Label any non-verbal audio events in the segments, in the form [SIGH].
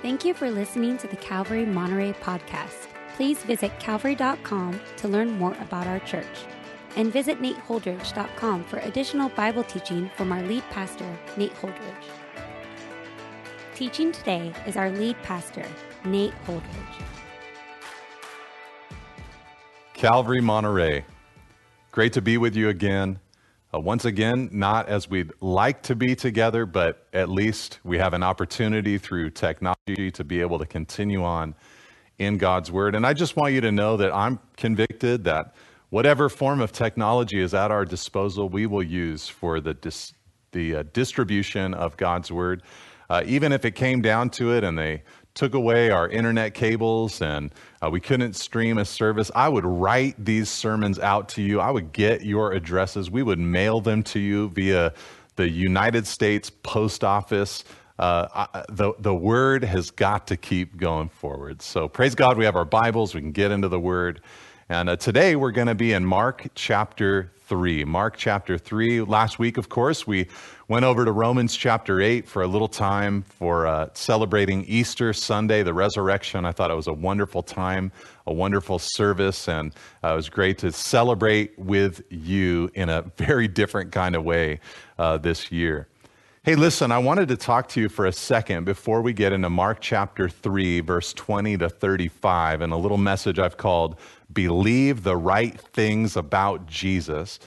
Thank you for listening to the Calvary Monterey podcast. Please visit calvary.com to learn more about our church. And visit nateholdridge.com for additional Bible teaching from our lead pastor, Nate Holdridge. Teaching today is our lead pastor, Nate Holdridge. Calvary Monterey, great to be with you again. Uh, once again, not as we'd like to be together, but at least we have an opportunity through technology to be able to continue on in God's Word. And I just want you to know that I'm convicted that whatever form of technology is at our disposal, we will use for the, dis- the uh, distribution of God's Word. Uh, even if it came down to it and they took away our internet cables and uh, we couldn't stream a service, I would write these sermons out to you. I would get your addresses. We would mail them to you via the United States Post Office. Uh, the, the word has got to keep going forward. So praise God, we have our Bibles. We can get into the word. And uh, today we're going to be in Mark chapter 3. Mark chapter 3. Last week, of course, we went over to Romans chapter 8 for a little time for uh, celebrating Easter Sunday, the resurrection. I thought it was a wonderful time, a wonderful service, and uh, it was great to celebrate with you in a very different kind of way uh, this year. Hey, listen, I wanted to talk to you for a second before we get into Mark chapter 3, verse 20 to 35, and a little message I've called Believe the Right Things About Jesus.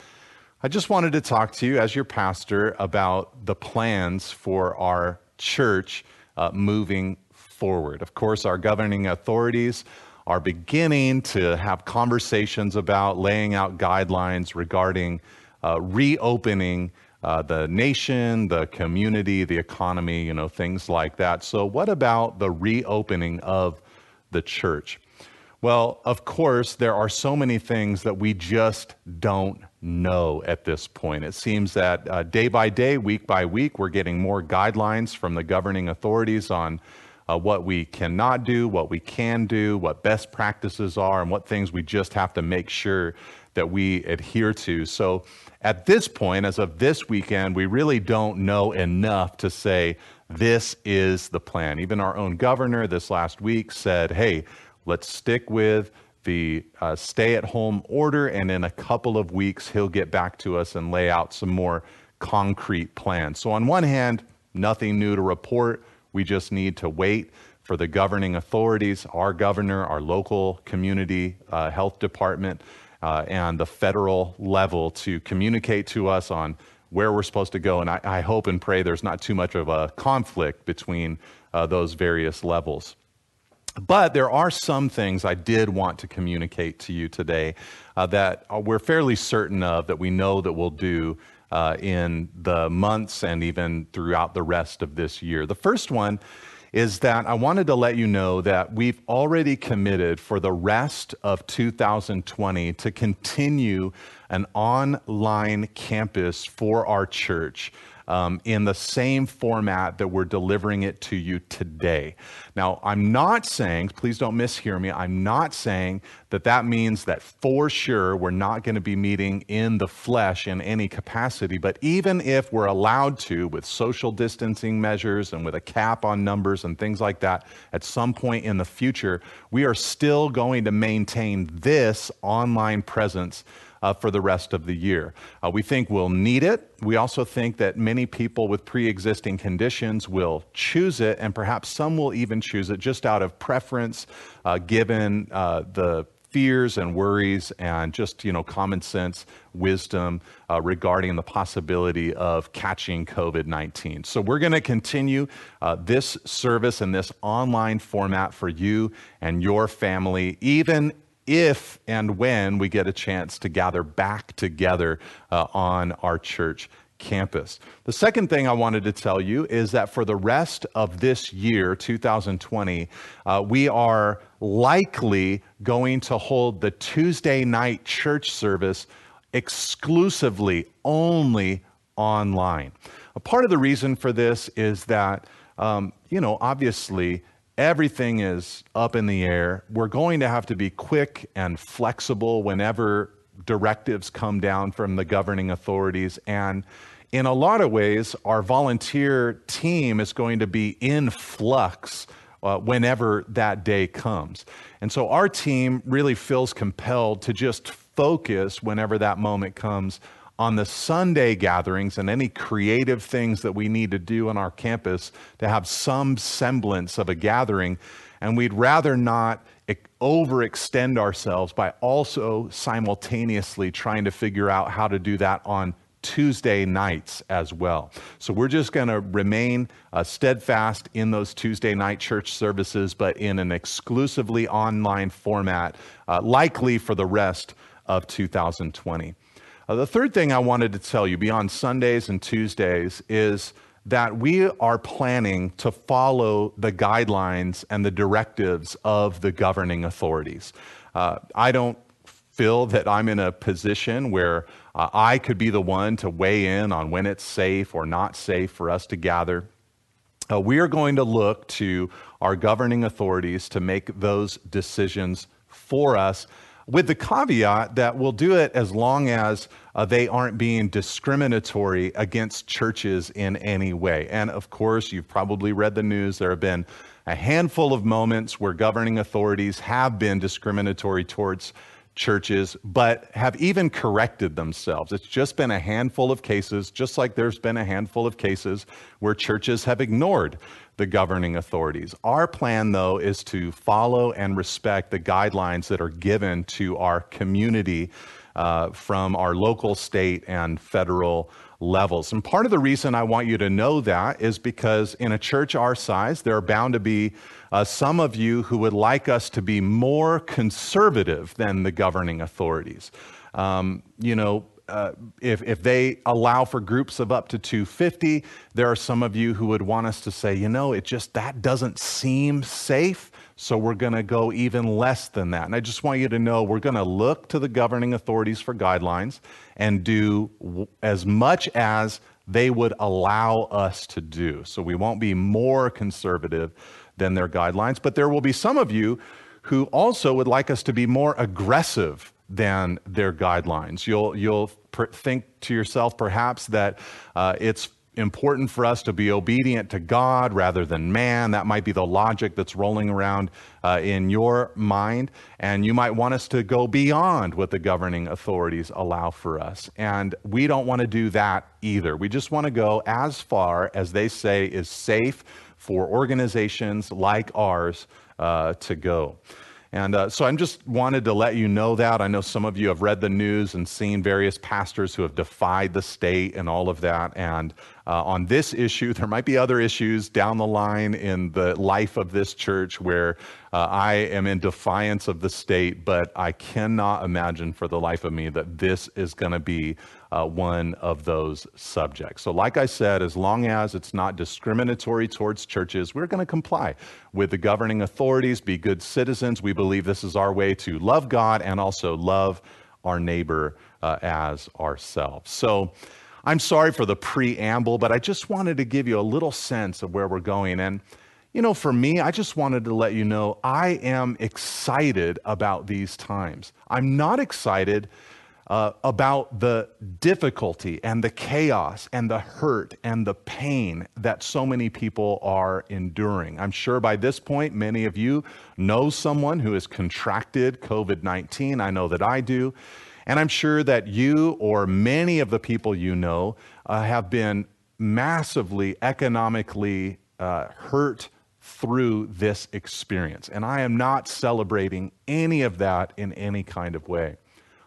I just wanted to talk to you as your pastor about the plans for our church uh, moving forward. Of course, our governing authorities are beginning to have conversations about laying out guidelines regarding uh, reopening uh, the nation, the community, the economy, you know, things like that. So, what about the reopening of the church? Well, of course, there are so many things that we just don't know at this point. It seems that uh, day by day, week by week, we're getting more guidelines from the governing authorities on uh, what we cannot do, what we can do, what best practices are, and what things we just have to make sure that we adhere to. So, at this point, as of this weekend, we really don't know enough to say this is the plan. Even our own governor this last week said, hey, let's stick with the uh, stay at home order, and in a couple of weeks, he'll get back to us and lay out some more concrete plans. So, on one hand, nothing new to report. We just need to wait for the governing authorities, our governor, our local community uh, health department, uh, and the federal level to communicate to us on where we're supposed to go. And I, I hope and pray there's not too much of a conflict between uh, those various levels. But there are some things I did want to communicate to you today uh, that we're fairly certain of, that we know that we'll do uh, in the months and even throughout the rest of this year. The first one is that I wanted to let you know that we've already committed for the rest of 2020 to continue an online campus for our church um, in the same format that we're delivering it to you today. Now, I'm not saying, please don't mishear me, I'm not saying that that means that for sure we're not going to be meeting in the flesh in any capacity. But even if we're allowed to, with social distancing measures and with a cap on numbers and things like that, at some point in the future, we are still going to maintain this online presence uh, for the rest of the year. Uh, we think we'll need it. We also think that many people with pre existing conditions will choose it, and perhaps some will even choose it just out of preference, uh, given uh, the fears and worries and just you know common sense wisdom uh, regarding the possibility of catching covid-19 so we're going to continue uh, this service in this online format for you and your family even if and when we get a chance to gather back together uh, on our church campus. The second thing I wanted to tell you is that for the rest of this year, 2020, uh, we are likely going to hold the Tuesday night church service exclusively only online. A part of the reason for this is that, um, you know, obviously, Everything is up in the air. We're going to have to be quick and flexible whenever directives come down from the governing authorities. And in a lot of ways, our volunteer team is going to be in flux uh, whenever that day comes. And so our team really feels compelled to just focus whenever that moment comes on the Sunday gatherings and any creative things that we need to do on our campus to have some semblance of a gathering. And we'd rather not overextend ourselves by also simultaneously trying to figure out how to do that on Tuesday nights as well. So we're just going to remain uh, steadfast in those Tuesday night church services, but in an exclusively online format, uh, likely for the rest of 2020. Uh, the third thing I wanted to tell you beyond Sundays and Tuesdays is that we are planning to follow the guidelines and the directives of the governing authorities. Uh, I don't feel that I'm in a position where uh, I could be the one to weigh in on when it's safe or not safe for us to gather. Uh, we are going to look to our governing authorities to make those decisions for us with the caveat that we'll do it as long as uh, they aren't being discriminatory against churches in any way. And of course, you've probably read the news. There have been a handful of moments where governing authorities have been discriminatory towards churches, but have even corrected themselves. It's just been a handful of cases, just like there's been a handful of cases where churches have ignored the governing authorities. Our plan, though, is to follow and respect the guidelines that are given to our community uh, from our local, state, and federal levels. And part of the reason I want you to know that is because in a church our size, there are bound to be uh, some of you who would like us to be more conservative than the governing authorities. Um, you know, uh, if, if they allow for groups of up to 250, there are some of you who would want us to say, you know, it just, that doesn't seem safe. So we're going to go even less than that. And I just want you to know we're going to look to the governing authorities for guidelines and do as much as they would allow us to do. So we won't be more conservative than their guidelines. But there will be some of you who also would like us to be more aggressive than their guidelines. You'll, you'll think to yourself perhaps that uh, it's important for us to be obedient to God rather than man. That might be the logic that's rolling around uh, in your mind. And you might want us to go beyond what the governing authorities allow for us. And we don't want to do that either. We just want to go as far as they say is safe for organizations like ours uh, to go. And uh, so I just wanted to let you know that. I know some of you have read the news and seen various pastors who have defied the state and all of that. And uh, on this issue, [LAUGHS] there might be other issues down the line in the life of this church where uh, I am in defiance of the state, but I cannot imagine for the life of me that this is going to be uh, one of those subjects. So, like I said, as long as it's not discriminatory towards churches, we're going to comply with the governing authorities, be good citizens. We believe this is our way to love God and also love our neighbor uh, as ourselves. So, I'm sorry for the preamble, but I just wanted to give you a little sense of where we're going. And, you know, for me, I just wanted to let you know I am excited about these times. I'm not excited uh, about the difficulty and the chaos and the hurt and the pain that so many people are enduring. I'm sure by this point, many of you know someone who has contracted COVID 19. I know that I do. And I'm sure that you or many of the people you know uh, have been massively economically uh, hurt through this experience. And I am not celebrating any of that in any kind of way.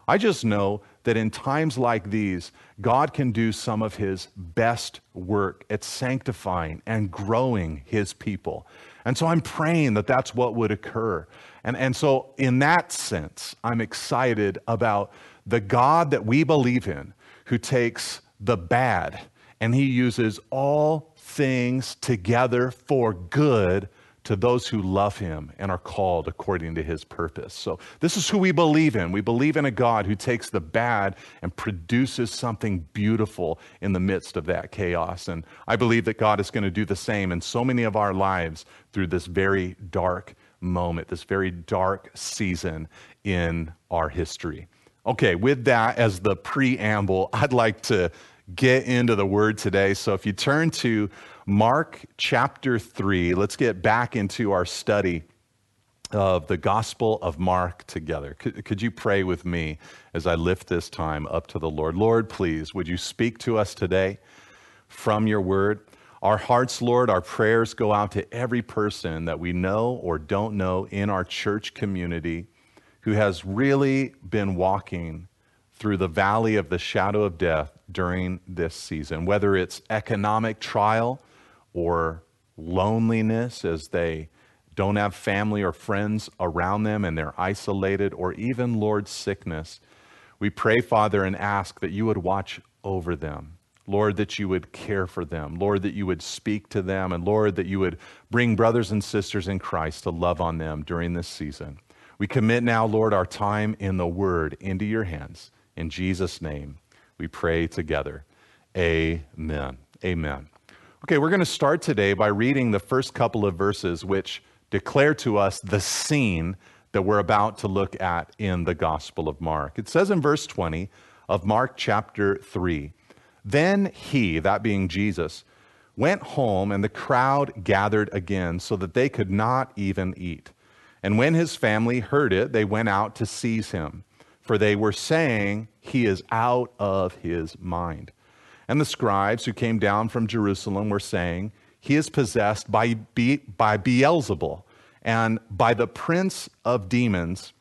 I just know that in times like these, God can do some of his best work at sanctifying and growing his people. And so I'm praying that that's what would occur. And, and so, in that sense, I'm excited about the God that we believe in who takes the bad and he uses all things together for good to those who love him and are called according to his purpose. So, this is who we believe in. We believe in a God who takes the bad and produces something beautiful in the midst of that chaos. And I believe that God is going to do the same in so many of our lives through this very dark moment, this very dark season in our history. Okay, with that as the preamble, I'd like to get into the word today. So if you turn to Mark chapter 3. Let's get back into our study of the Gospel of Mark together. Could, could, you pray with me as I lift this time up to the Lord? Lord, please, would you speak to us today from your word? Our hearts, Lord, our prayers go out to every person that we know or don't know in our church community who has really been walking through the valley of the shadow of death during this season, whether it's economic trial or loneliness as they don't have family or friends around them and they're isolated, or even, Lord, sickness. We pray, Father, and ask that you would watch over them. Lord, that you would care for them. Lord, that you would speak to them. And Lord, that you would bring brothers and sisters in Christ to love on them during this season. We commit now, Lord, our time in the Word into your hands. In Jesus' name, we pray together. Amen. Amen. Okay, we're going to start today by reading the first couple of verses, which declare to us the scene that we're about to look at in the Gospel of Mark. It says in verse 20 of Mark chapter 3 Then he, that being Jesus, went home, and the crowd gathered again so that they could not even eat. And when his family heard it, they went out to seize him, for they were saying, He is out of his mind. And the scribes who came down from Jerusalem were saying, He is possessed by, Be- by Beelzebul, and by the prince of demons,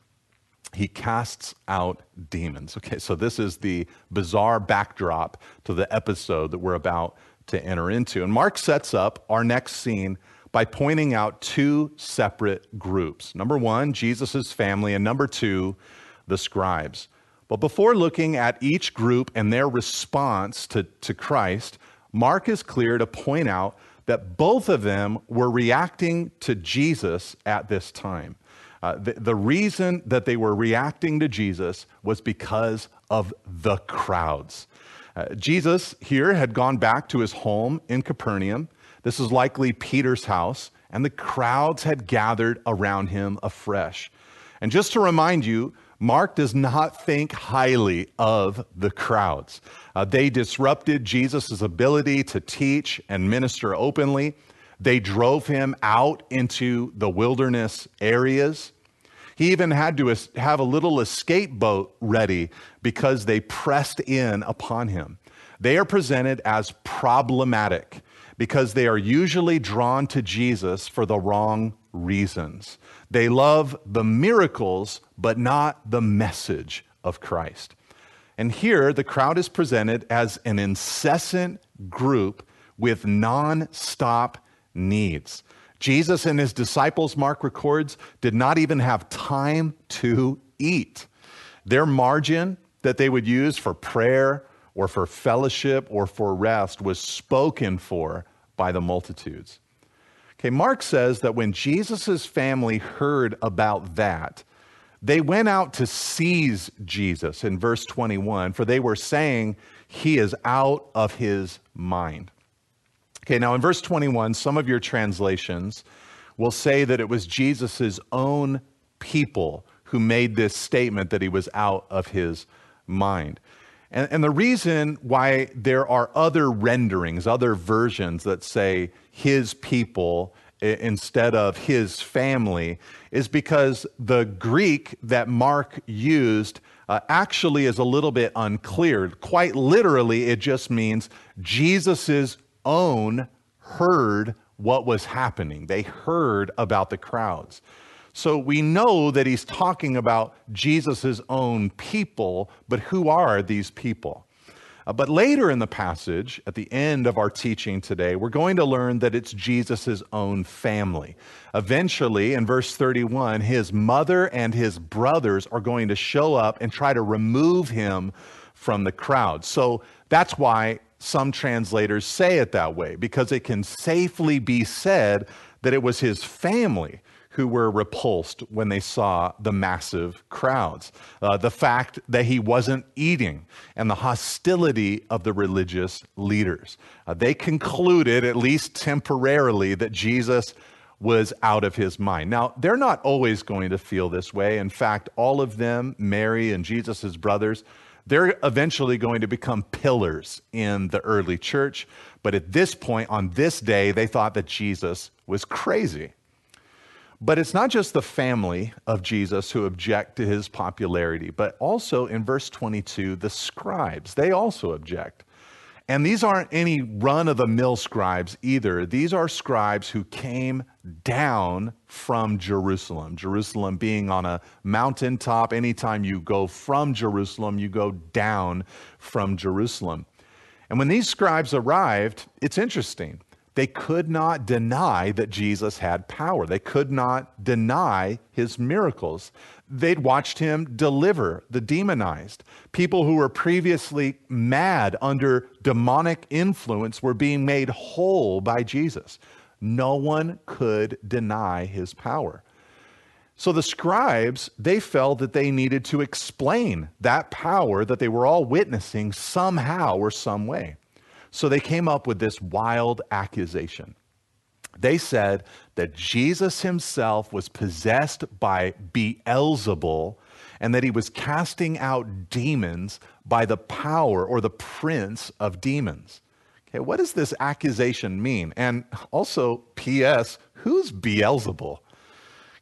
he casts out demons. Okay, so this is the bizarre backdrop to the episode that we're about to enter into. And Mark sets up our next scene by pointing out two separate groups. Number one, Jesus' family, and number two, the scribes. But before looking at each group and their response to, to Christ, Mark is clear to point out that both of them were reacting to Jesus at this time. Uh, the, the reason that they were reacting to Jesus was because of the crowds. Uh, Jesus here had gone back to his home in Capernaum. This is likely Peter's house, and the crowds had gathered around him afresh. And just to remind you, Mark does not think highly of the crowds. Uh, they disrupted Jesus' ability to teach and minister openly. They drove him out into the wilderness areas. He even had to have a little escape boat ready because they pressed in upon him. They are presented as problematic because they are usually drawn to Jesus for the wrong reasons. They love the miracles, but not the message of Christ. And here, the crowd is presented as an incessant group with non stop needs. Jesus and his disciples, Mark records, did not even have time to eat. Their margin that they would use for prayer or for fellowship or for rest was spoken for by the multitudes. Okay, Mark says that when Jesus' family heard about that, they went out to seize Jesus in verse 21, for they were saying he is out of his mind. Okay, now in verse 21, some of your translations will say that it was Jesus' own people who made this statement that he was out of his mind. And, and the reason why there are other renderings, other versions that say his people instead of his family is because the Greek that Mark used uh, actually is a little bit unclear. Quite literally, it just means Jesus's own heard what was happening. They heard about the crowds. So we know that he's talking about Jesus' own people, but who are these people? Uh, but later in the passage, at the end of our teaching today, we're going to learn that it's Jesus' own family. Eventually, in verse 31, his mother and his brothers are going to show up and try to remove him from the crowd. So that's why some translators say it that way, because it can safely be said that it was his family who were repulsed when they saw the massive crowds. Uh, the fact that he wasn't eating and the hostility of the religious leaders. Uh, they concluded, at least temporarily, that Jesus was out of his mind. Now, they're not always going to feel this way. In fact, all of them, Mary and Jesus' brothers, They're eventually going to become pillars in the early church, but at this point, on this day, they thought that Jesus was crazy. But it's not just the family of Jesus who object to his popularity, but also in verse 22, the scribes, they also object. And these aren't any run of the mill scribes either. These are scribes who came down from Jerusalem. Jerusalem being on a mountaintop. Anytime you go from Jerusalem, you go down from Jerusalem. And when these scribes arrived, it's interesting. They could not deny that Jesus had power. They could not deny his miracles. They'd watched him deliver the demonized. People who were previously mad under demonic influence were being made whole by Jesus. No one could deny his power. So the scribes, they felt that they needed to explain that power that they were all witnessing somehow or some way. So they came up with this wild accusation. They said that Jesus himself was possessed by Beelzebul and that he was casting out demons by the power or the prince of demons. Okay, what does this accusation mean? And also, P.S., who's Beelzebul?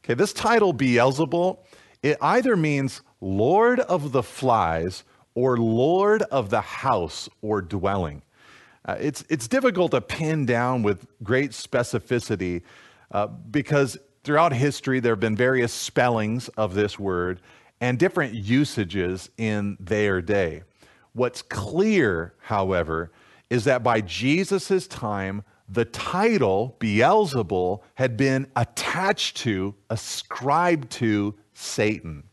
Okay, this title, Beelzebul, it either means Lord of the Flies or Lord of the House or Dwelling. Uh, it's, it's difficult to pin down with great specificity uh, because throughout history there have been various spellings of this word and different usages in their day. What's clear, however, is that by Jesus' time, the title Beelzebul had been attached to, ascribed to Satan.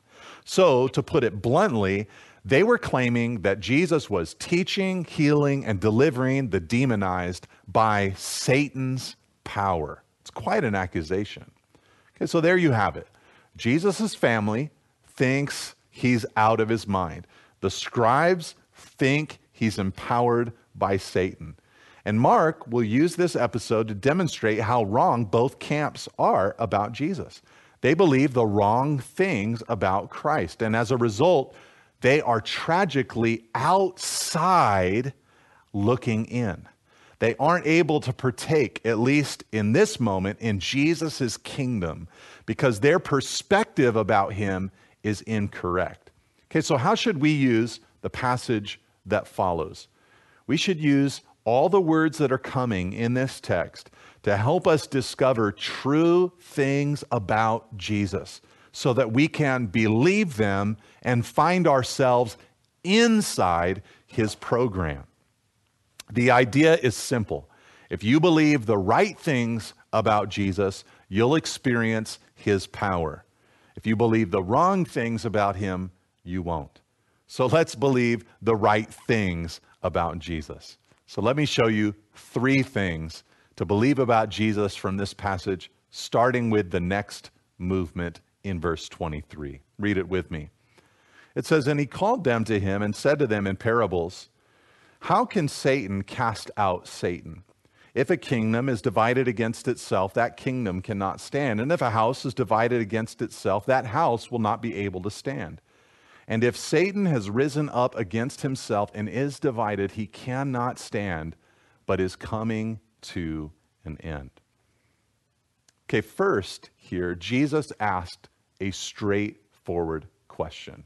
So, to put it bluntly, they were claiming that Jesus was teaching, healing, and delivering the demonized by Satan's power. It's quite an accusation. Okay, so there you have it. Jesus' family thinks he's out of his mind. The scribes think he's empowered by Satan. And Mark will use this episode to demonstrate how wrong both camps are about Jesus. They believe the wrong things about Christ. And as a result, they are tragically outside looking in. They aren't able to partake, at least in this moment, in Jesus' kingdom because their perspective about him is incorrect. Okay, so how should we use the passage that follows? We should use all the words that are coming in this text to help us discover true things about Jesus so that we can believe them and find ourselves inside his program. The idea is simple. If you believe the right things about Jesus, you'll experience his power. If you believe the wrong things about him, you won't. So let's believe the right things about Jesus. So let me show you three things to believe about Jesus from this passage, starting with the next movement in verse 23. Read it with me. It says, And he called them to him and said to them in parables, How can Satan cast out Satan? If a kingdom is divided against itself, that kingdom cannot stand. And if a house is divided against itself, that house will not be able to stand. And if Satan has risen up against himself and is divided, he cannot stand, but is coming to an end. Okay, first here, Jesus asked a straightforward question.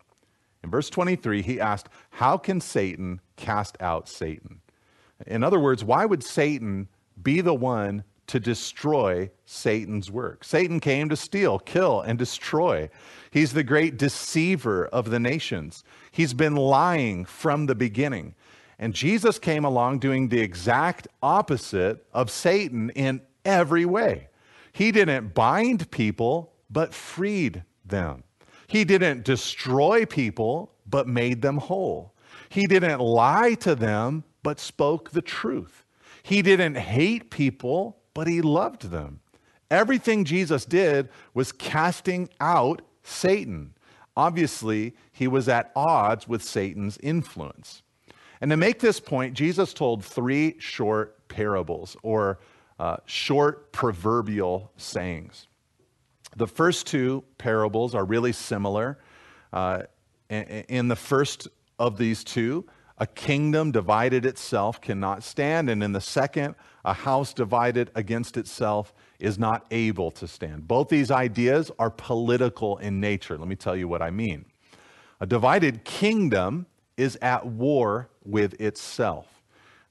In verse 23, he asked, How can Satan cast out Satan? In other words, why would Satan be the one to destroy Satan's work? Satan came to steal, kill, and destroy. He's the great deceiver of the nations. He's been lying from the beginning. And Jesus came along doing the exact opposite of Satan in every way. He didn't bind people, but freed them. He didn't destroy people, but made them whole. He didn't lie to them, but spoke the truth. He didn't hate people, but he loved them. Everything Jesus did was casting out Satan. Obviously, he was at odds with Satan's influence. And to make this point, Jesus told three short parables or uh, short proverbial sayings. The first two parables are really similar. Uh, in the first of these two, a kingdom divided itself cannot stand. And in the second, a house divided against itself is not able to stand. Both these ideas are political in nature. Let me tell you what I mean. A divided kingdom is at war with itself.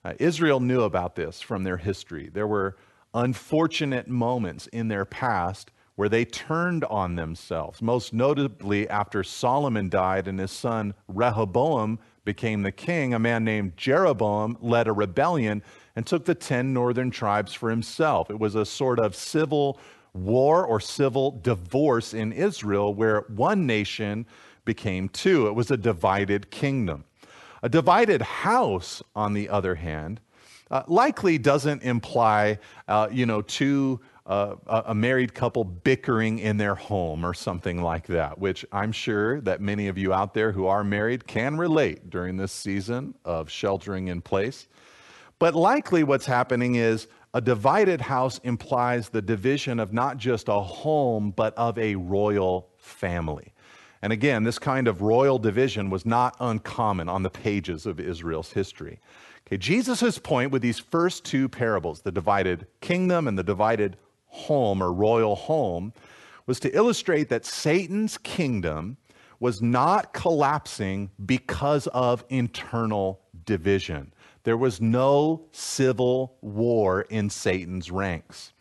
Uh, Israel knew about this from their history. There were unfortunate moments in their past where they turned on themselves, most notably after Solomon died and his son Rehoboam became the king. A man named Jeroboam led a rebellion and took the 10 northern tribes for himself. It was a sort of civil war or civil divorce in Israel where one nation became two. It was a divided kingdom. A divided house, on the other hand, uh, likely doesn't imply, uh, you know, two uh, a married couple bickering in their home or something like that, which I'm sure that many of you out there who are married can relate during this season of sheltering in place. But likely what's happening is a divided house implies the division of not just a home, but of a royal family. And again, this kind of royal division was not uncommon on the pages of Israel's history. Okay, Jesus' point with these first two parables, the divided kingdom and the divided home or royal home was to illustrate that Satan's kingdom was not collapsing because of internal division. There was no civil war in Satan's ranks.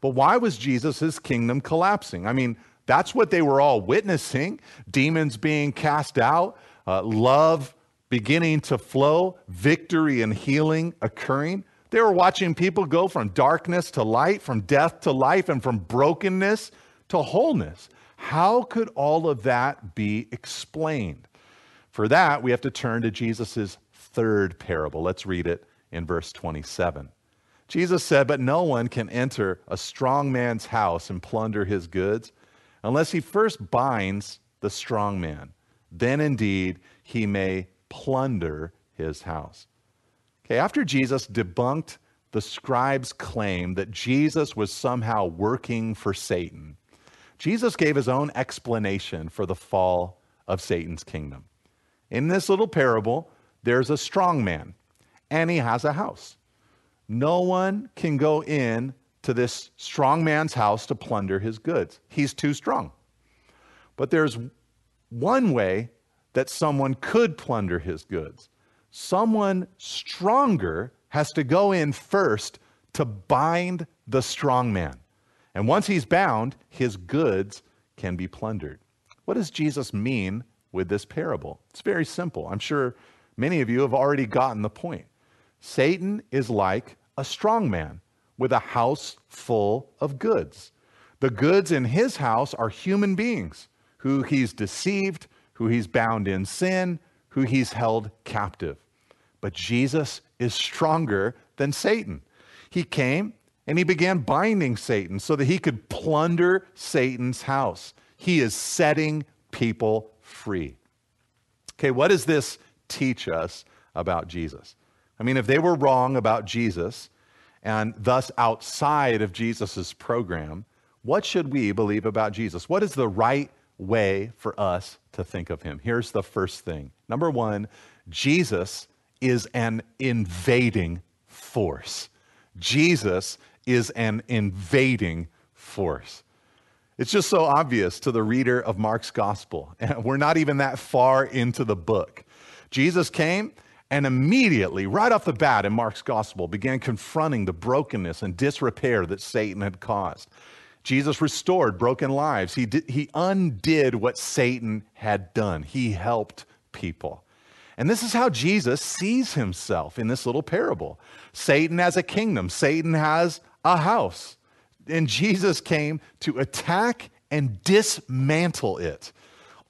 But why was Jesus' kingdom collapsing? I mean, that's what they were all witnessing demons being cast out, uh, love beginning to flow, victory and healing occurring. They were watching people go from darkness to light, from death to life, and from brokenness to wholeness. How could all of that be explained? For that, we have to turn to Jesus' third parable. Let's read it in verse 27. Jesus said, But no one can enter a strong man's house and plunder his goods unless he first binds the strong man. Then indeed he may plunder his house. Okay, after Jesus debunked the scribes' claim that Jesus was somehow working for Satan, Jesus gave his own explanation for the fall of Satan's kingdom. In this little parable, there's a strong man, and he has a house. No one can go in to this strong man's house to plunder his goods. He's too strong. But there's one way that someone could plunder his goods someone stronger has to go in first to bind the strong man. And once he's bound, his goods can be plundered. What does Jesus mean with this parable? It's very simple. I'm sure many of you have already gotten the point. Satan is like a strong man with a house full of goods. The goods in his house are human beings who he's deceived, who he's bound in sin, who he's held captive. But Jesus is stronger than Satan. He came and he began binding Satan so that he could plunder Satan's house. He is setting people free. Okay, what does this teach us about Jesus? I mean, if they were wrong about Jesus and thus outside of Jesus' program, what should we believe about Jesus? What is the right way for us to think of him. Here's the first thing. Number one, Jesus is an invading force. Jesus is an invading force. It's just so obvious to the reader of Mark's gospel. [LAUGHS] We're not even that far into the book. Jesus came and immediately, right off the bat in Mark's gospel, began confronting the brokenness and disrepair that Satan had caused. Jesus restored broken lives. He, did, he undid what Satan had done. He helped people. And this is how Jesus sees himself in this little parable. Satan has a kingdom, Satan has a house. And Jesus came to attack and dismantle it.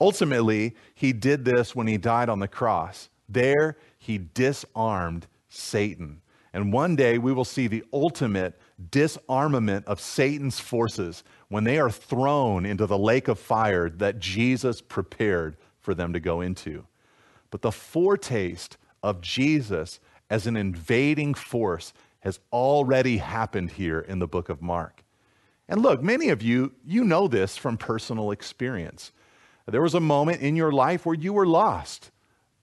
Ultimately, he did this when he died on the cross. There, he disarmed Satan. And one day we will see the ultimate disarmament of Satan's forces when they are thrown into the lake of fire that Jesus prepared for them to go into. But the foretaste of Jesus as an invading force has already happened here in the book of Mark. And look, many of you, you know this from personal experience. There was a moment in your life where you were lost.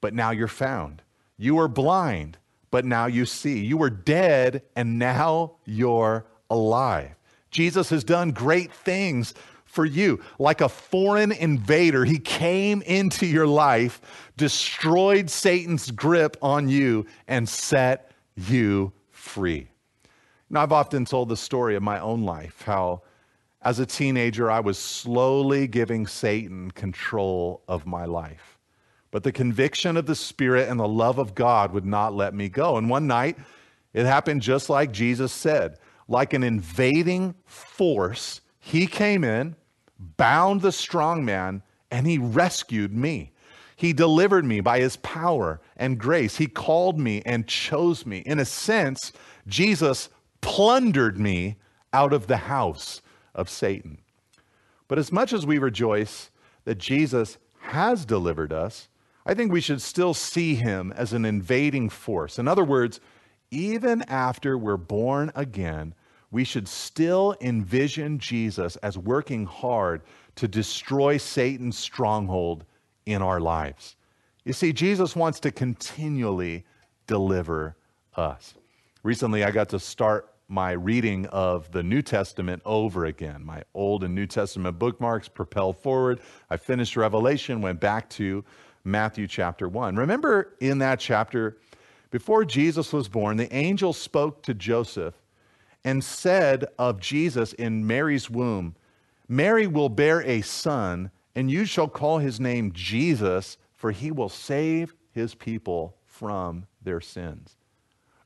but now you're found. You were blind, but now you see. You were dead, and now you're alive. Jesus has done great things for you. Like a foreign invader, he came into your life, destroyed Satan's grip on you, and set you free. Now, I've often told the story of my own life how, as a teenager, I was slowly giving Satan control of my life. But the conviction of the Spirit and the love of God would not let me go. And one night, it happened just like Jesus said like an invading force, he came in, bound the strong man, and he rescued me. He delivered me by his power and grace. He called me and chose me. In a sense, Jesus plundered me out of the house of Satan. But as much as we rejoice that Jesus has delivered us, I think we should still see him as an invading force. In other words, even after we're born again, we should still envision Jesus as working hard to destroy Satan's stronghold in our lives. You see, Jesus wants to continually deliver us. Recently, I got to start my reading of the New Testament over again. My Old and New Testament bookmarks propelled forward. I finished Revelation, went back to Matthew chapter 1. Remember in that chapter, before Jesus was born, the angel spoke to Joseph and said of Jesus in Mary's womb, Mary will bear a son, and you shall call his name Jesus, for he will save his people from their sins.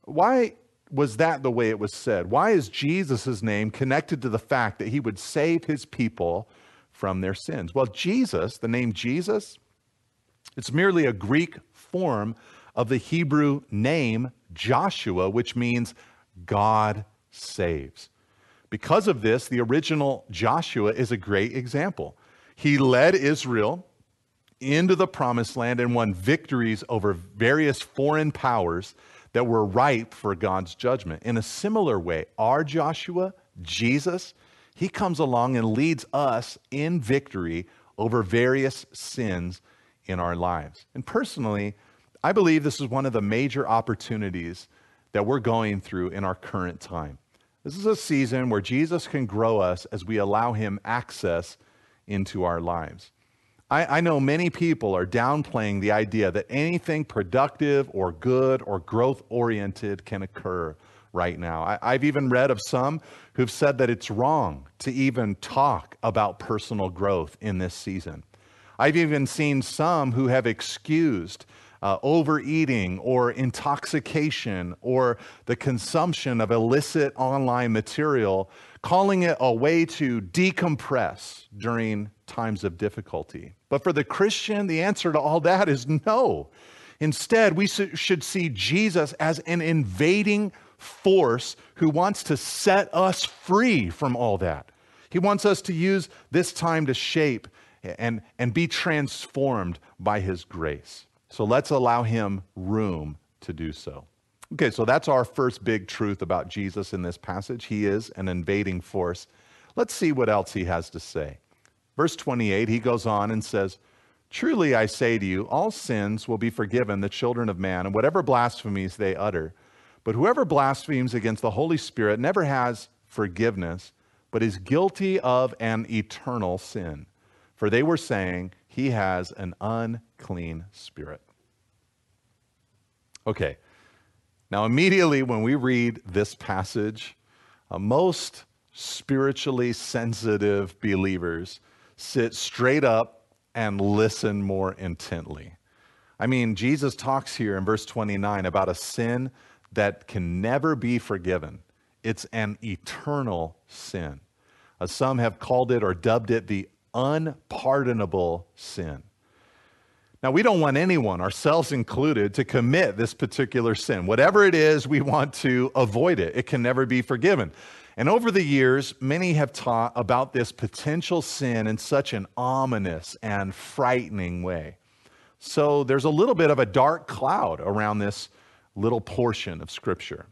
Why was that the way it was said? Why is Jesus' name connected to the fact that he would save his people from their sins? Well, Jesus, the name Jesus, it's merely a Greek form of the Hebrew name Joshua, which means God saves. Because of this, the original Joshua is a great example. He led Israel into the promised land and won victories over various foreign powers that were ripe for God's judgment. In a similar way, our Joshua, Jesus, he comes along and leads us in victory over various sins in our lives. And personally, I believe this is one of the major opportunities that we're going through in our current time. This is a season where Jesus can grow us as we allow him access into our lives. I, I, know many people are downplaying the idea that anything productive or good or growth oriented can occur right now. I, I've even read of some who've said that it's wrong to even talk about personal growth in this season. I've even seen some who have excused uh, overeating or intoxication or the consumption of illicit online material, calling it a way to decompress during times of difficulty. But for the Christian, the answer to all that is no. Instead, we should see Jesus as an invading force who wants to set us free from all that. He wants us to use this time to shape and, and be transformed by his grace. So let's allow him room to do so. Okay, so that's our first big truth about Jesus in this passage. He is an invading force. Let's see what else he has to say. Verse 28, he goes on and says, Truly I say to you, all sins will be forgiven the children of man, and whatever blasphemies they utter. But whoever blasphemes against the Holy Spirit never has forgiveness, but is guilty of an eternal sin. For they were saying, He has an unclean spirit. Okay, now immediately when we read this passage, uh, most spiritually sensitive believers sit straight up and listen more intently. I mean, Jesus talks here in verse 29 about a sin that can never be forgiven. It's an eternal sin. Uh, some have called it or dubbed it the unpardonable sin. Now, we don't want anyone, ourselves included, to commit this particular sin. Whatever it is, we want to avoid it. It can never be forgiven. And over the years, many have taught about this potential sin in such an ominous and frightening way. So there's a little bit of a dark cloud around this little portion of Scripture.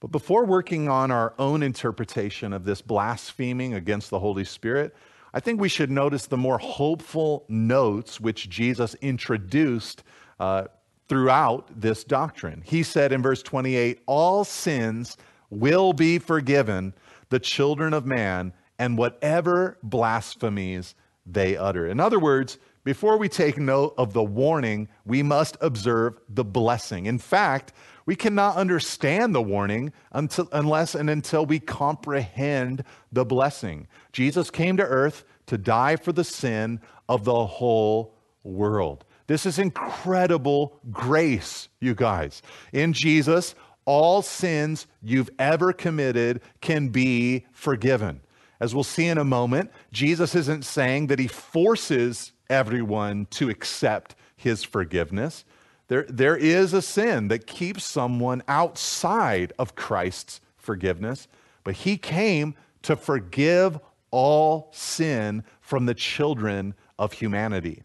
But before working on our own interpretation of this blaspheming against the Holy Spirit, I think we should notice the more hopeful notes which Jesus introduced uh, throughout this doctrine. He said in verse 28 All sins will be forgiven the children of man and whatever blasphemies they utter. In other words, before we take note of the warning, we must observe the blessing. In fact, we cannot understand the warning until, unless and until we comprehend the blessing. Jesus came to earth to die for the sin of the whole world. This is incredible grace, you guys. In Jesus, all sins you've ever committed can be forgiven. As we'll see in a moment, Jesus isn't saying that he forces everyone to accept his forgiveness. There, there is a sin that keeps someone outside of Christ's forgiveness, but he came to forgive all sin from the children of humanity.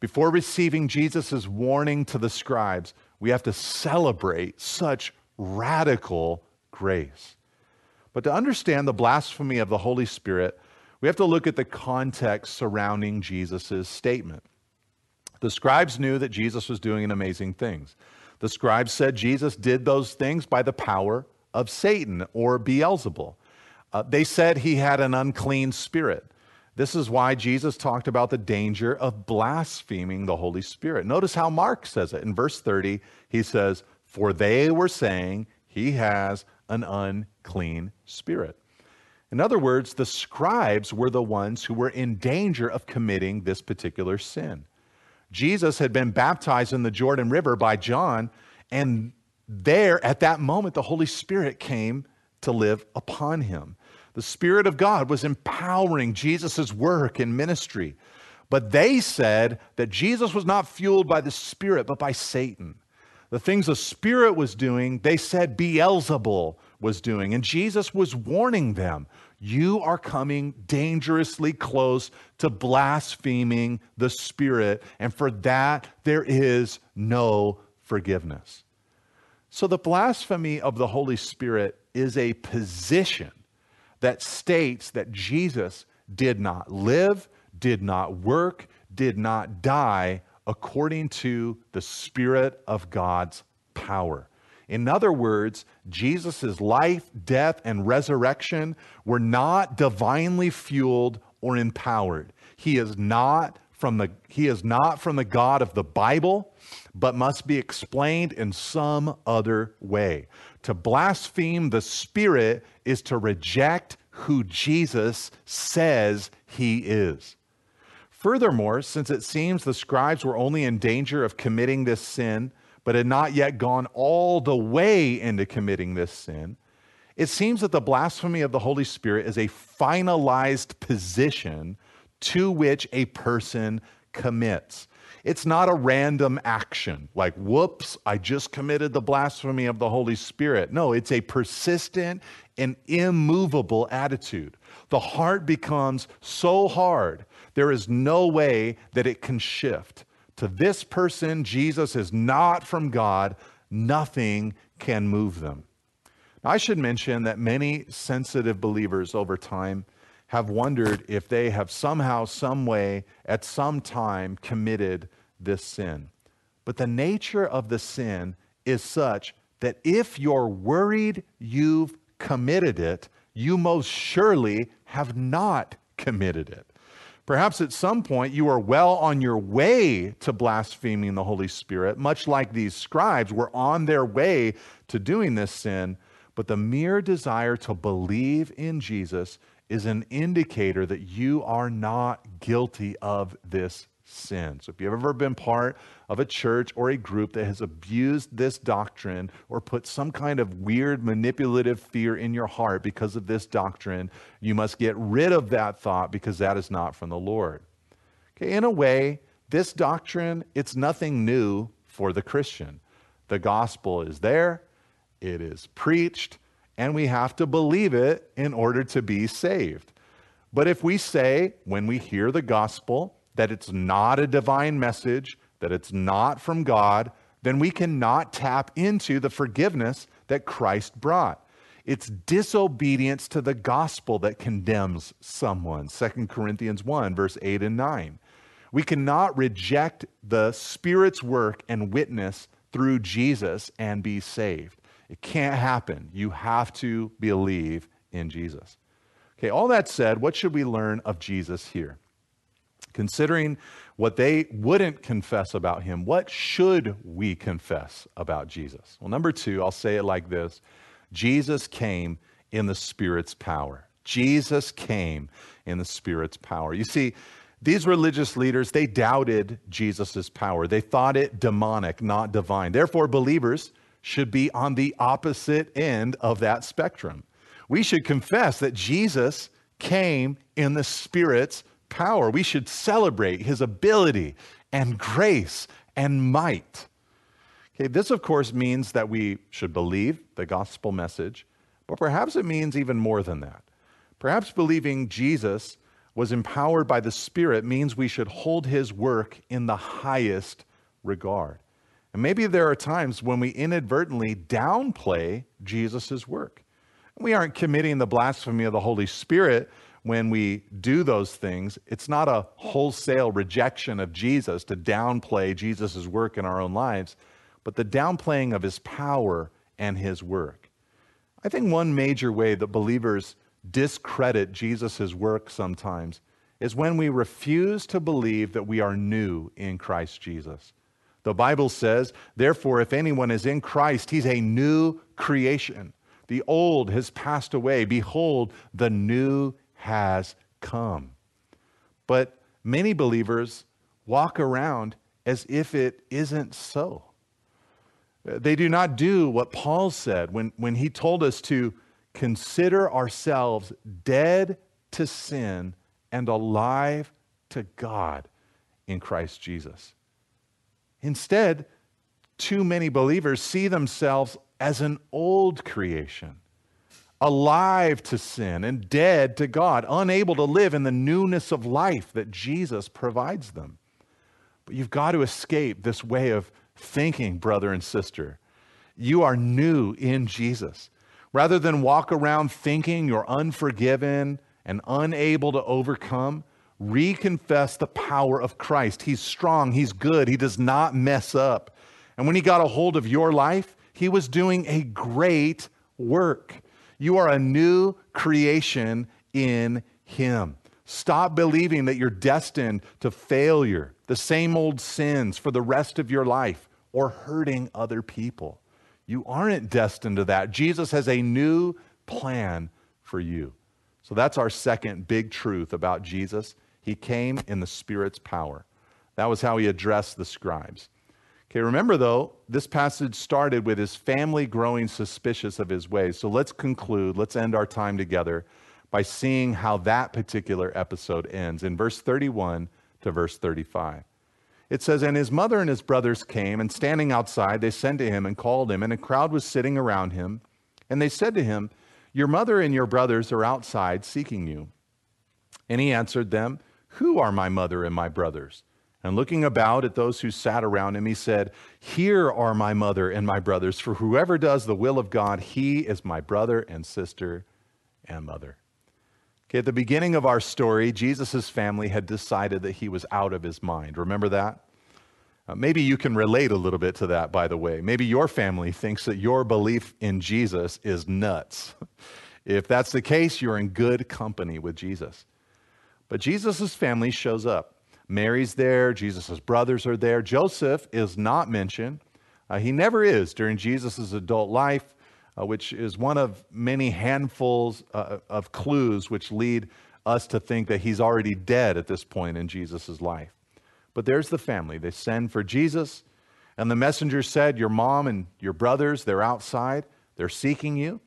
Before receiving Jesus' warning to the scribes, we have to celebrate such radical grace. But to understand the blasphemy of the Holy Spirit, we have to look at the context surrounding Jesus' statement. The scribes knew that Jesus was doing amazing things. The scribes said Jesus did those things by the power of Satan or Beelzebul. Uh, they said he had an unclean spirit. This is why Jesus talked about the danger of blaspheming the Holy Spirit. Notice how Mark says it. In verse 30, he says, For they were saying he has an unclean spirit. In other words, the scribes were the ones who were in danger of committing this particular sin. Jesus had been baptized in the Jordan River by John, and there, at that moment, the Holy Spirit came to live upon him. The Spirit of God was empowering Jesus' work and ministry. But they said that Jesus was not fueled by the Spirit, but by Satan. The things the Spirit was doing, they said Beelzebul was doing. And Jesus was warning them you are coming dangerously close to blaspheming the Spirit, and for that there is no forgiveness. So, the blasphemy of the Holy Spirit is a position that states that Jesus did not live, did not work, did not die according to the Spirit of God's power. In other words, Jesus' life, death, and resurrection were not divinely fueled or empowered. He is not from the, he is not from the God of the Bible, but must be explained in some other way. To blaspheme the Spirit is to reject who Jesus says he is. Furthermore, since it seems the scribes were only in danger of committing this sin, but had not yet gone all the way into committing this sin, it seems that the blasphemy of the Holy Spirit is a finalized position to which a person commits. It's not a random action like, whoops, I just committed the blasphemy of the Holy Spirit. No, it's a persistent and immovable attitude. The heart becomes so hard, there is no way that it can shift. To this person, Jesus is not from God. Nothing can move them. Now, I should mention that many sensitive believers over time have wondered if they have somehow, some way, at some time committed this sin. But the nature of the sin is such that if you're worried you've committed it, you most surely have not committed it. Perhaps at some point you are well on your way to blaspheming the Holy Spirit, much like these scribes were on their way to doing this sin, but the mere desire to believe in Jesus is an indicator that you are not guilty of this sin. So if you've ever been part of a church or a group that has abused this doctrine or put some kind of weird manipulative fear in your heart because of this doctrine, you must get rid of that thought because that is not from the Lord. Okay, in a way, this doctrine, it's nothing new for the Christian. The gospel is there, it is preached, and we have to believe it in order to be saved. But if we say, when we hear the gospel, that it's not a divine message, that it's not from God, then we cannot tap into the forgiveness that Christ brought. It's disobedience to the gospel that condemns someone. 2 Corinthians 1, verse 8 and 9. We cannot reject the Spirit's work and witness through Jesus and be saved. It can't happen. You have to believe in Jesus. Okay, all that said, what should we learn of Jesus here? Considering what they wouldn't confess about him, what should we confess about Jesus? Well, number two, I'll say it like this Jesus came in the Spirit's power. Jesus came in the Spirit's power. You see, these religious leaders, they doubted Jesus' power. They thought it demonic, not divine. Therefore, believers should be on the opposite end of that spectrum. We should confess that Jesus came in the Spirit's power. We should celebrate his ability and grace and might. Okay, this, of course, means that we should believe the gospel message, but perhaps it means even more than that. Perhaps believing Jesus was empowered by the Spirit means we should hold his work in the highest regard. And maybe there are times when we inadvertently downplay Jesus' work. We aren't committing the blasphemy of the Holy Spirit when we do those things. It's not a wholesale rejection of Jesus to downplay Jesus' work in our own lives, but the downplaying of his power and his work. I think one major way that believers discredit Jesus' work sometimes is when we refuse to believe that we are new in Christ Jesus. The Bible says, therefore, if anyone is in Christ, he's a new creation. The old has passed away. Behold, the new has come. But many believers walk around as if it isn't so. They do not do what Paul said when, when he told us to consider ourselves dead to sin and alive to God in Christ Jesus. Instead, too many believers see themselves as an old creation, alive to sin and dead to God, unable to live in the newness of life that Jesus provides them. But you've got to escape this way of thinking, brother and sister. You are new in Jesus. Rather than walk around thinking you're unforgiven and unable to overcome, reconfess the power of Christ. He's strong, He's good, He does not mess up. And when He got a hold of your life, He was doing a great work. You are a new creation in Him. Stop believing that you're destined to failure, the same old sins for the rest of your life, or hurting other people. You aren't destined to that. Jesus has a new plan for you. So that's our second big truth about Jesus. He came in the Spirit's power. That was how he addressed the scribes. Okay, remember though, this passage started with his family growing suspicious of his ways. So let's conclude, let's end our time together by seeing how that particular episode ends in verse 31 to verse 35. It says, And his mother and his brothers came, and standing outside, they sent to him and called him, and a crowd was sitting around him. And they said to him, Your mother and your brothers are outside seeking you. And he answered them, Who are my mother and my brothers? And looking about at those who sat around him, he said, Here are my mother and my brothers, for whoever does the will of God, he is my brother and sister and mother. Okay, at the beginning of our story, Jesus' family had decided that he was out of his mind. Remember that? Uh, maybe you can relate a little bit to that, by the way. Maybe your family thinks that your belief in Jesus is nuts. [LAUGHS] if that's the case, you're in good company with Jesus. But Jesus' family shows up. Mary's there, Jesus' brothers are there. Joseph is not mentioned. Uh, he never is during Jesus' adult life uh, which is one of many handfuls uh, of clues which lead us to think that he's already dead at this point in Jesus' life. But there's the family. They send for Jesus, and the messenger said, Your mom and your brothers, they're outside, they're seeking you.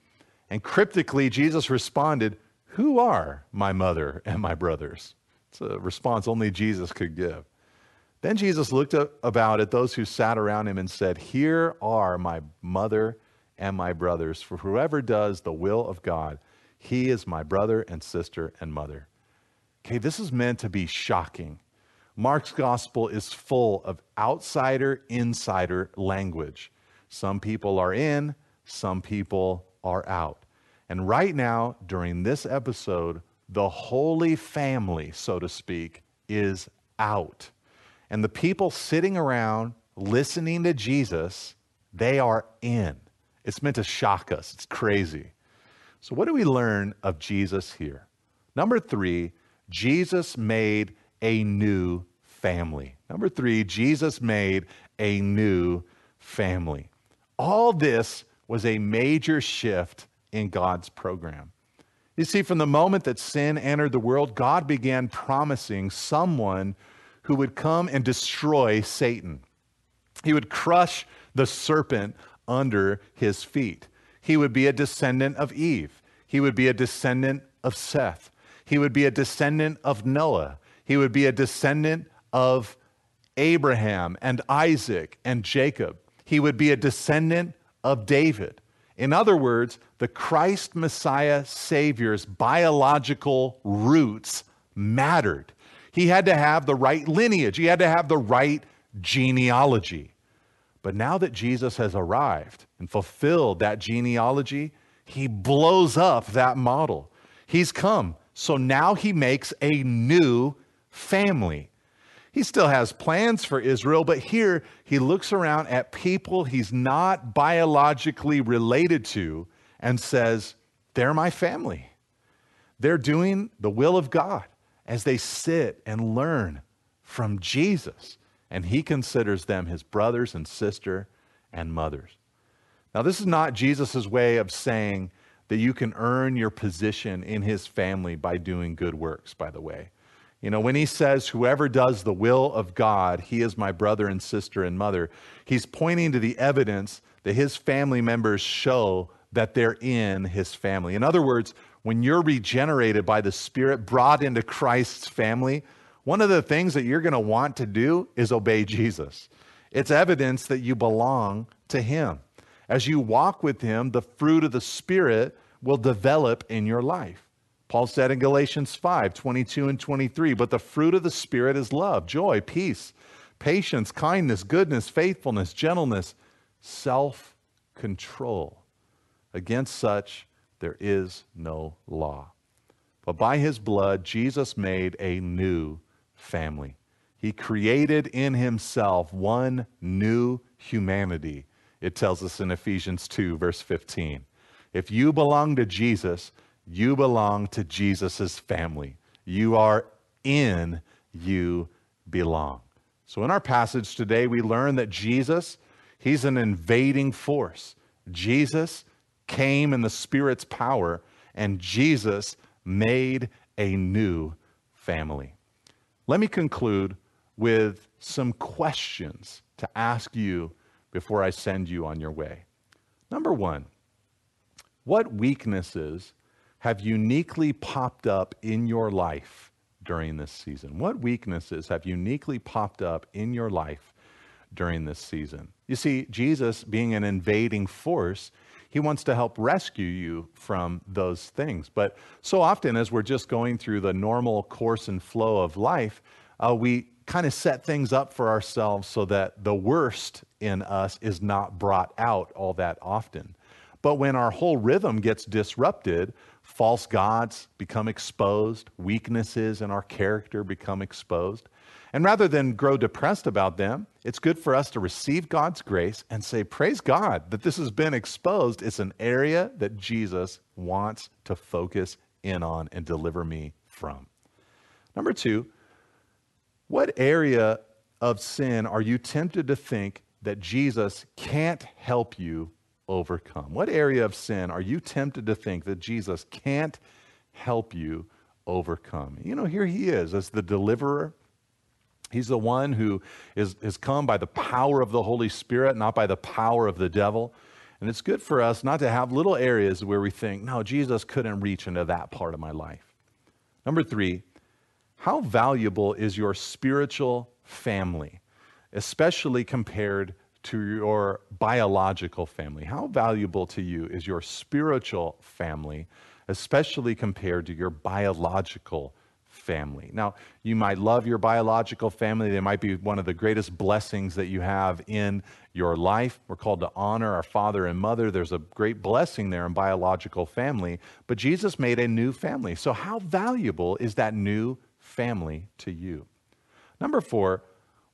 And cryptically, Jesus responded, Who are my mother and my brothers? It's a response only Jesus could give. Then Jesus looked about at those who sat around him and said, Here are my mother and my brothers, for whoever does the will of God, he is my brother and sister and mother. Okay, this is meant to be shocking. Mark's gospel is full of outsider insider language. Some people are in, some people are out. And right now, during this episode, the Holy Family, so to speak, is out. And the people sitting around listening to Jesus, they are in. It's meant to shock us. It's crazy. So, what do we learn of Jesus here? Number three, Jesus made a new family. Number three, Jesus made a new family. All this was a major shift in God's program. You see, from the moment that sin entered the world, God began promising someone who would come and destroy Satan. He would crush the serpent under his feet. He would be a descendant of Eve. He would be a descendant of Seth. He would be a descendant of Noah. He would be a descendant of Abraham and Isaac and Jacob. He would be a descendant of David. In other words, the Christ Messiah Savior's biological roots mattered. He had to have the right lineage, he had to have the right genealogy. But now that Jesus has arrived and fulfilled that genealogy, he blows up that model. He's come. So now he makes a new family. He still has plans for Israel, but here he looks around at people he's not biologically related to and says, They're my family. They're doing the will of God as they sit and learn from Jesus. And he considers them his brothers and sister and mothers. Now, this is not Jesus' way of saying that you can earn your position in his family by doing good works, by the way. You know, when he says, Whoever does the will of God, he is my brother and sister and mother, he's pointing to the evidence that his family members show that they're in his family. In other words, when you're regenerated by the Spirit, brought into Christ's family, one of the things that you're going to want to do is obey Jesus. It's evidence that you belong to him. As you walk with him, the fruit of the Spirit will develop in your life. Paul said in Galatians 5 22 and 23, but the fruit of the Spirit is love, joy, peace, patience, kindness, goodness, faithfulness, gentleness, self control. Against such, there is no law. But by his blood, Jesus made a new family. He created in himself one new humanity. It tells us in Ephesians 2, verse 15. If you belong to Jesus, you belong to Jesus' family. You are in, you belong. So, in our passage today, we learn that Jesus, he's an invading force. Jesus came in the Spirit's power, and Jesus made a new family. Let me conclude with some questions to ask you before I send you on your way. Number one, what weaknesses have uniquely popped up in your life during this season? What weaknesses have uniquely popped up in your life during this season? You see, Jesus, being an invading force, he wants to help rescue you from those things. But so often, as we're just going through the normal course and flow of life, uh, we kind of set things up for ourselves so that the worst in us is not brought out all that often. But when our whole rhythm gets disrupted, false gods become exposed, weaknesses in our character become exposed. And rather than grow depressed about them, it's good for us to receive God's grace and say, Praise God that this has been exposed. It's an area that Jesus wants to focus in on and deliver me from. Number two, what area of sin are you tempted to think that Jesus can't help you overcome? What area of sin are you tempted to think that Jesus can't help you overcome? You know, here he is as the deliverer. He's the one who is, is come by the power of the Holy Spirit, not by the power of the devil. And it's good for us not to have little areas where we think, no, Jesus couldn't reach into that part of my life. Number three, how valuable is your spiritual family, especially compared to your biological family? How valuable to you is your spiritual family, especially compared to your biological family? Now, you might love your biological family. They might be one of the greatest blessings that you have in your life. We're called to honor our father and mother. There's a great blessing there in biological family. But Jesus made a new family. So, how valuable is that new family to you? Number four,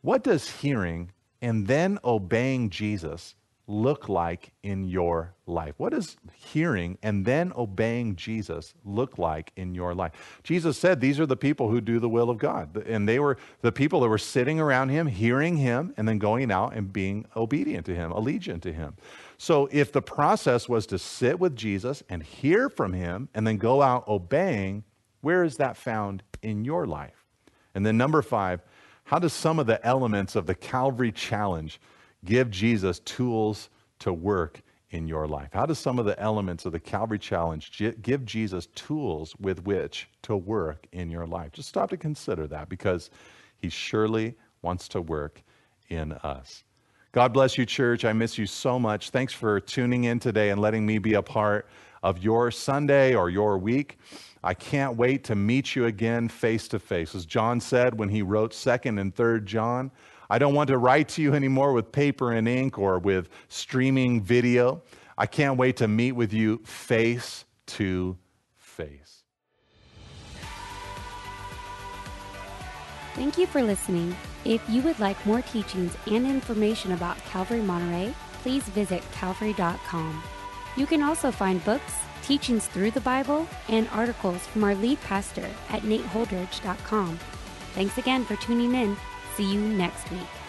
what does hearing and then obeying Jesus look like in your life? What does hearing and then obeying Jesus look like in your life? Jesus said these are the people who do the will of God. And they were the people that were sitting around him, hearing him, and then going out and being obedient to him, allegiant to him. So if the process was to sit with Jesus and hear from him and then go out obeying, where is that found in your life? And then number five, how does some of the elements of the Calvary challenge give Jesus tools to work in your life? How does some of the elements of the Calvary Challenge give Jesus tools with which to work in your life? Just stop to consider that because he surely wants to work in us. God bless you, church. I miss you so much. Thanks for tuning in today and letting me be a part of your Sunday or your week. I can't wait to meet you again face to face. As John said when he wrote 2nd and 3rd John, I don't want to write to you anymore with paper and ink or with streaming video. I can't wait to meet with you face to face. Thank you for listening. If you would like more teachings and information about Calvary Monterey, please visit calvary.com. You can also find books, teachings through the Bible, and articles from our lead pastor at nateholdridge.com. Thanks again for tuning in See you next week.